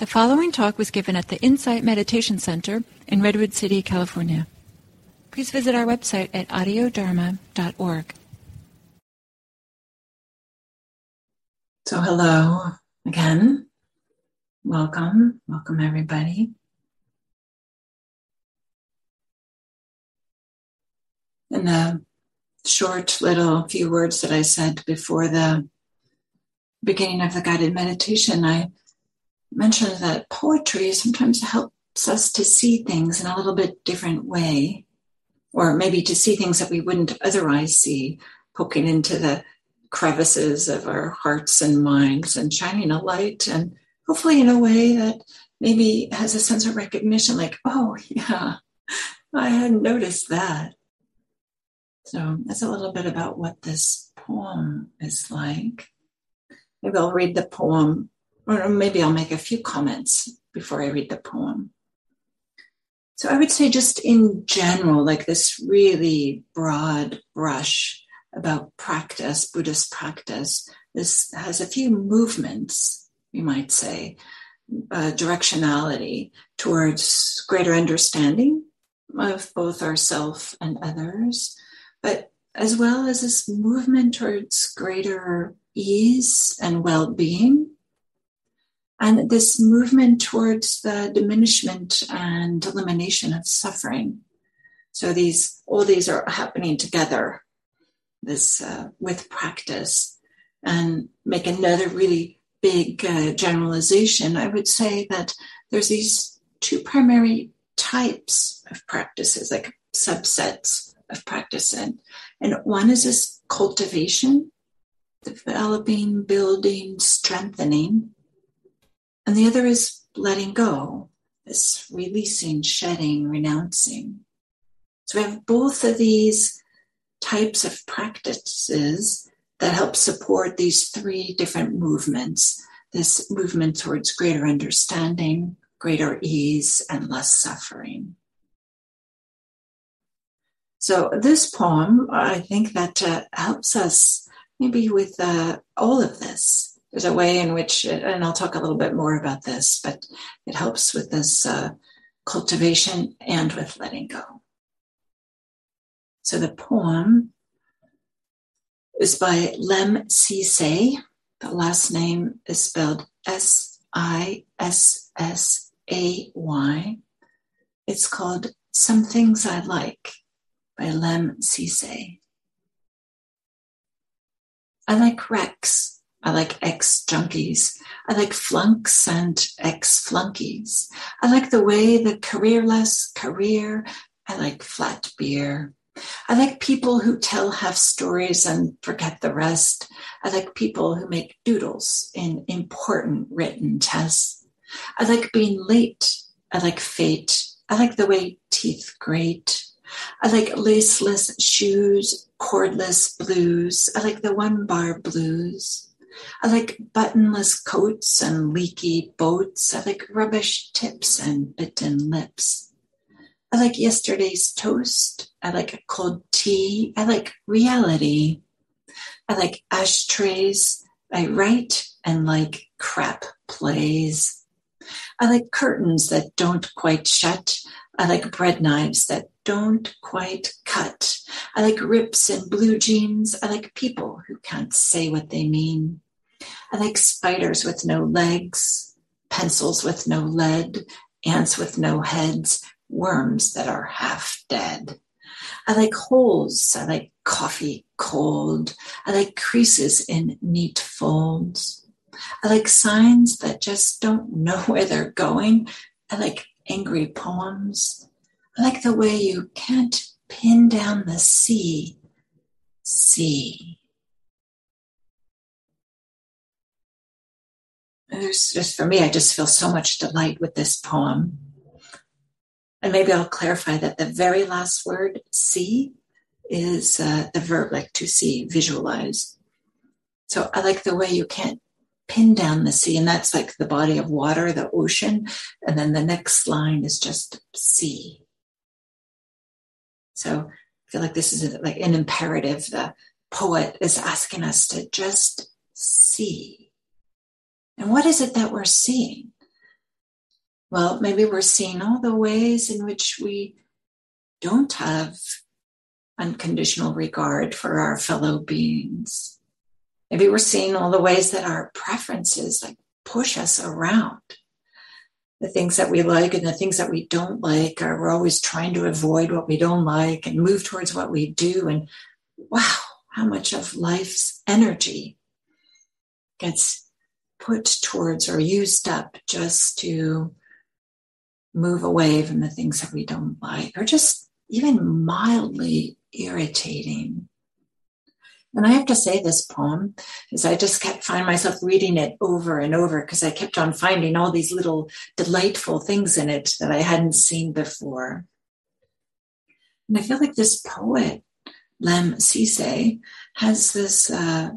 The following talk was given at the Insight Meditation Center in Redwood City, California. Please visit our website at audiodharma.org. So, hello again. Welcome. Welcome, everybody. In the short little few words that I said before the beginning of the guided meditation, I mentioned that poetry sometimes helps us to see things in a little bit different way, or maybe to see things that we wouldn't otherwise see, poking into the crevices of our hearts and minds and shining a light, and hopefully in a way that maybe has a sense of recognition like, oh, yeah, I hadn't noticed that. So that's a little bit about what this poem is like. Maybe I'll read the poem or maybe I'll make a few comments before I read the poem. So I would say, just in general, like this really broad brush about practice, Buddhist practice, this has a few movements, you might say, uh, directionality towards greater understanding of both ourself and others, but as well as this movement towards greater ease and well being and this movement towards the diminishment and elimination of suffering. So these, all these are happening together, this uh, with practice, and make another really big uh, generalization. I would say that there's these two primary types of practices, like subsets of practice, and and one is this cultivation, developing, building, strengthening and the other is letting go, this releasing, shedding, renouncing. So we have both of these types of practices that help support these three different movements this movement towards greater understanding, greater ease, and less suffering. So, this poem, I think that uh, helps us maybe with uh, all of this there's a way in which, and I'll talk a little bit more about this, but it helps with this uh, cultivation and with letting go. So the poem is by Lem Sissay. The last name is spelled S I S S A Y. It's called Some Things I Like by Lem Sissay. I like wrecks I like ex junkies. I like flunks and ex flunkies. I like the way the careerless career. I like flat beer. I like people who tell half stories and forget the rest. I like people who make doodles in important written tests. I like being late. I like fate. I like the way teeth grate. I like laceless shoes, cordless blues. I like the one bar blues. I like buttonless coats and leaky boats. I like rubbish tips and bitten lips. I like yesterday's toast. I like a cold tea. I like reality. I like ashtrays. I write and like crap plays. I like curtains that don't quite shut. I like bread knives that don't quite cut. I like rips in blue jeans. I like people who can't say what they mean. I like spiders with no legs, pencils with no lead, ants with no heads, worms that are half dead. I like holes. I like coffee cold. I like creases in neat folds. I like signs that just don't know where they're going. I like angry poems. I like the way you can't pin down the sea. Sea. there's just for me, I just feel so much delight with this poem. And maybe I'll clarify that the very last word, see, is uh, the verb like to see, visualize. So I like the way you can't pin down the sea, and that's like the body of water, the ocean. And then the next line is just see. So I feel like this is like an imperative. The poet is asking us to just see and what is it that we're seeing? well, maybe we're seeing all the ways in which we don't have unconditional regard for our fellow beings. Maybe we're seeing all the ways that our preferences like push us around. The things that we like and the things that we don't like are we're always trying to avoid what we don't like and move towards what we do. And wow, how much of life's energy gets put towards or used up just to move away from the things that we don't like or just even mildly irritating. And I have to say, this poem, is I just kept find myself reading it over and over because I kept on finding all these little delightful things in it that I hadn't seen before. And I feel like this poet, Lem Sissay, has this uh,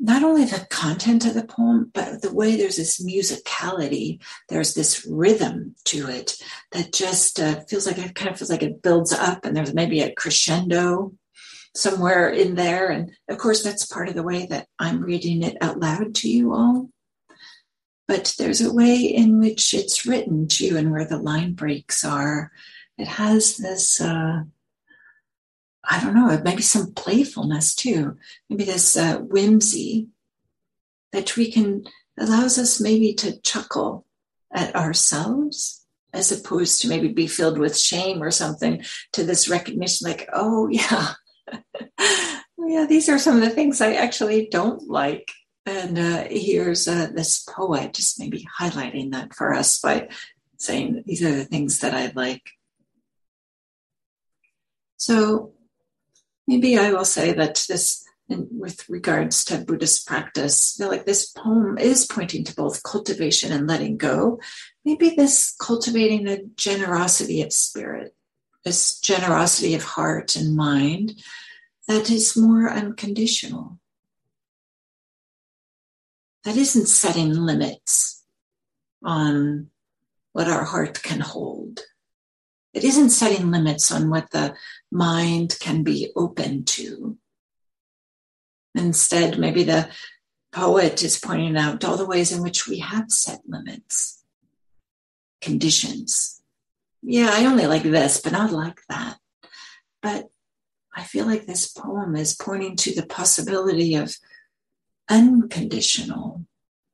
not only the content of the poem, but the way there's this musicality, there's this rhythm to it that just uh, feels like it kind of feels like it builds up and there's maybe a crescendo somewhere in there. And of course, that's part of the way that I'm reading it out loud to you all. But there's a way in which it's written too, and where the line breaks are. It has this. Uh, I don't know, maybe some playfulness too, maybe this uh, whimsy that we can allows us maybe to chuckle at ourselves as opposed to maybe be filled with shame or something to this recognition like, oh yeah, yeah, these are some of the things I actually don't like. And uh, here's uh, this poet just maybe highlighting that for us by saying these are the things that I like. So maybe I will say that this, with regards to Buddhist practice, I feel like this poem is pointing to both cultivation and letting go. Maybe this cultivating the generosity of spirit, this generosity of heart and mind that is more unconditional. That isn't setting limits on what our heart can hold. It isn't setting limits on what the mind can be open to. Instead, maybe the poet is pointing out all the ways in which we have set limits, conditions. Yeah, I only like this, but not like that. But I feel like this poem is pointing to the possibility of unconditional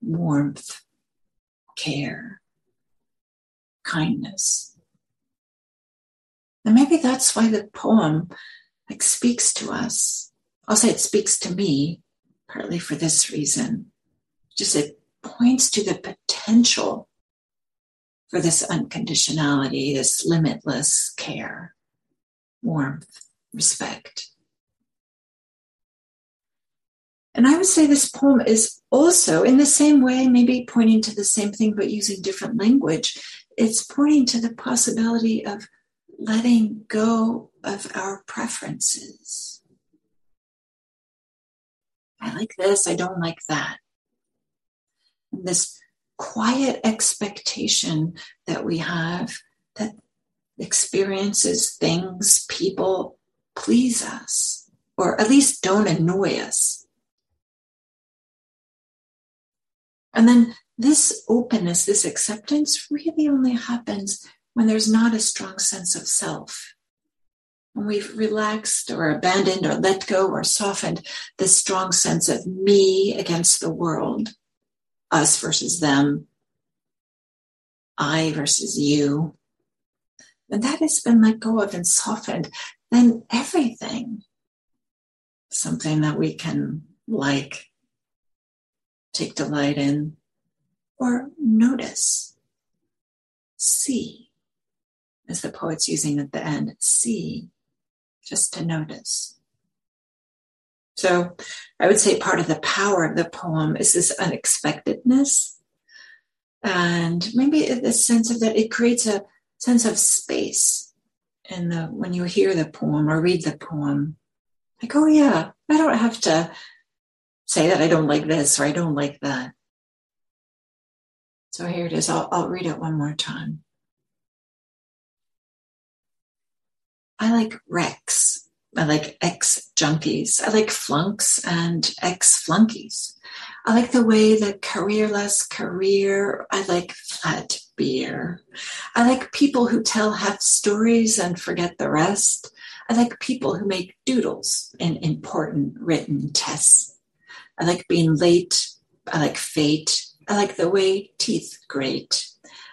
warmth, care, kindness. And maybe that's why the poem like speaks to us. I'll say it speaks to me, partly for this reason. Just it points to the potential for this unconditionality, this limitless care, warmth, respect. And I would say this poem is also, in the same way, maybe pointing to the same thing but using different language. It's pointing to the possibility of letting go of our preferences. I like this, I don't like that. And this quiet expectation that we have that experiences, things, people please us, or at least don't annoy us. And then this openness, this acceptance really only happens when there's not a strong sense of self. When we've relaxed or abandoned or let go or softened this strong sense of me against the world, us versus them, I versus you, when that has been let go of and softened, then everything, something that we can like, take delight in, or notice, see as the poet's using at the end, see, just to notice. So I would say part of the power of the poem is this unexpectedness. And maybe the sense of that it creates a sense of space. And the when you hear the poem or read the poem, like, oh yeah, I don't have to say that I don't like this or I don't like that. So here it is. I'll, I'll read it one more time. I like wrecks. I like ex junkies. I like flunks and ex flunkies. I like the way the careerless career. I like flat beer. I like people who tell half stories and forget the rest. I like people who make doodles in important written tests. I like being late. I like fate. I like the way teeth grate.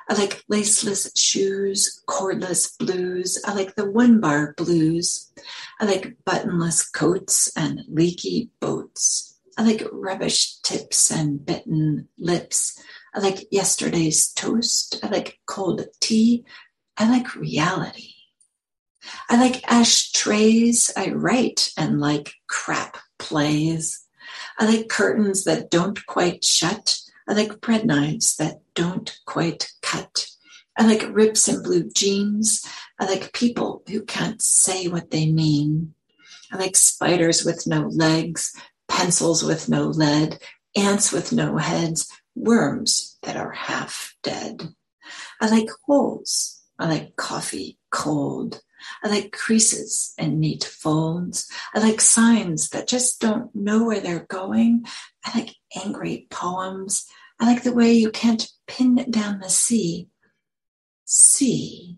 I like laceless shoes, cordless blues. I like the one bar blues. I like buttonless coats and leaky boats. I like rubbish tips and bitten lips. I like yesterday's toast. I like cold tea. I like reality. I like ashtrays. I write and like crap plays. I like curtains that don't quite shut. I like bread knives that don't quite cut. I like rips in blue jeans. I like people who can't say what they mean. I like spiders with no legs, pencils with no lead, ants with no heads, worms that are half dead. I like holes. I like coffee cold. I like creases and neat folds. I like signs that just don't know where they're going. I like angry poems. I like the way you can't pin down the sea. Sea.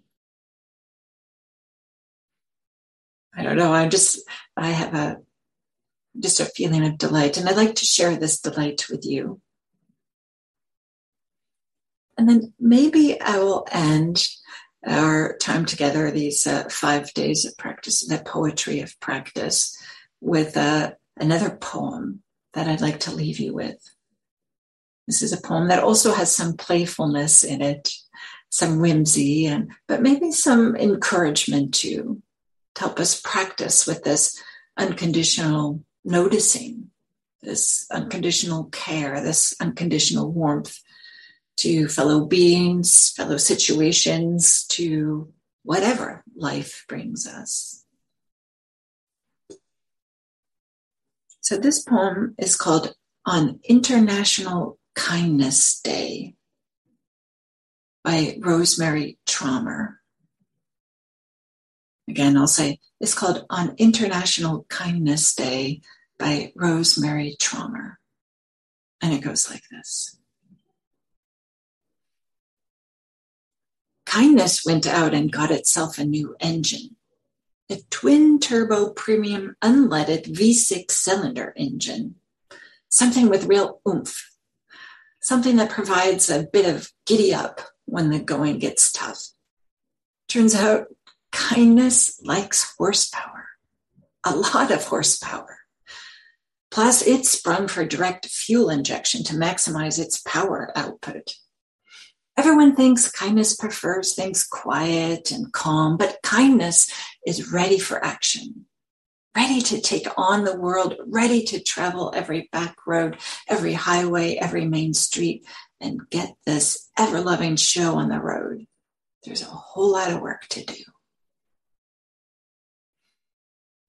I don't know. I'm just, I have a, just a feeling of delight, and I'd like to share this delight with you. And then maybe I will end our time together, these uh, five days of practice, the poetry of practice, with uh, another poem that I'd like to leave you with. This is a poem that also has some playfulness in it, some whimsy, and but maybe some encouragement too, to help us practice with this unconditional noticing, this unconditional care, this unconditional warmth to fellow beings, fellow situations, to whatever life brings us. So, this poem is called On International Kindness Day by Rosemerry Trommer. Again, I'll say it's called On International Kindness Day by Rosemerry Trommer. And it goes like this. Kindness went out and got itself a new engine. A twin turbo premium unleaded V6 cylinder engine. Something with real oomph. Something that provides a bit of giddy up when the going gets tough. Turns out kindness likes horsepower. A lot of horsepower. Plus, it sprung for direct fuel injection to maximize its power output. Everyone thinks kindness prefers things quiet and calm, but kindness is ready for action, ready to take on the world, ready to travel every back road, every highway, every main street, and get this ever loving show on the road. There's a whole lot of work to do.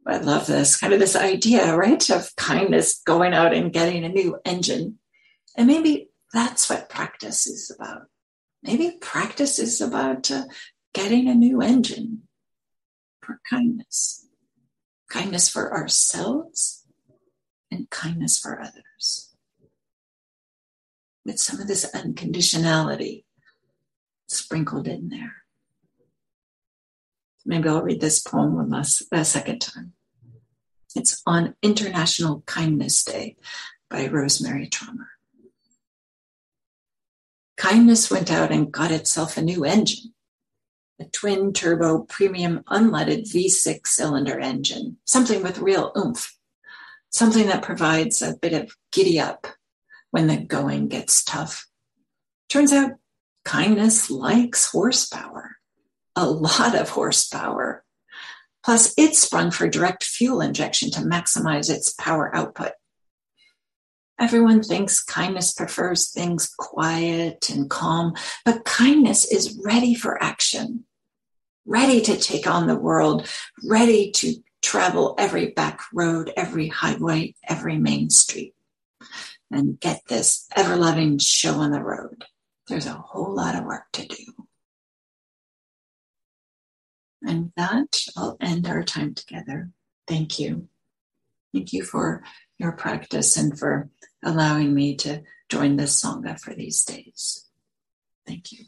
I love this kind of this idea, right, of kindness going out and getting a new engine. And maybe that's what practice is about maybe practice is about uh, getting a new engine for kindness. Kindness for ourselves and kindness for others. With some of this unconditionality sprinkled in there. Maybe i'll read this poem one last a second time. It's on international kindness day by Rosemerry Trommer Kindness went out and got itself a new engine, a twin turbo premium unleaded V6 cylinder engine, something with real oomph, something that provides a bit of giddy up when the going gets tough. Turns out kindness likes horsepower, a lot of horsepower. Plus, it sprung for direct fuel injection to maximize its power output. Everyone thinks kindness prefers things quiet and calm, but kindness is ready for action, ready to take on the world, ready to travel every back road, every highway, every main street, and get this ever loving show on the road. There's a whole lot of work to do. And that, I'll end our time together. Thank you. Thank you for your practice and for allowing me to join this Sangha for these days. Thank you.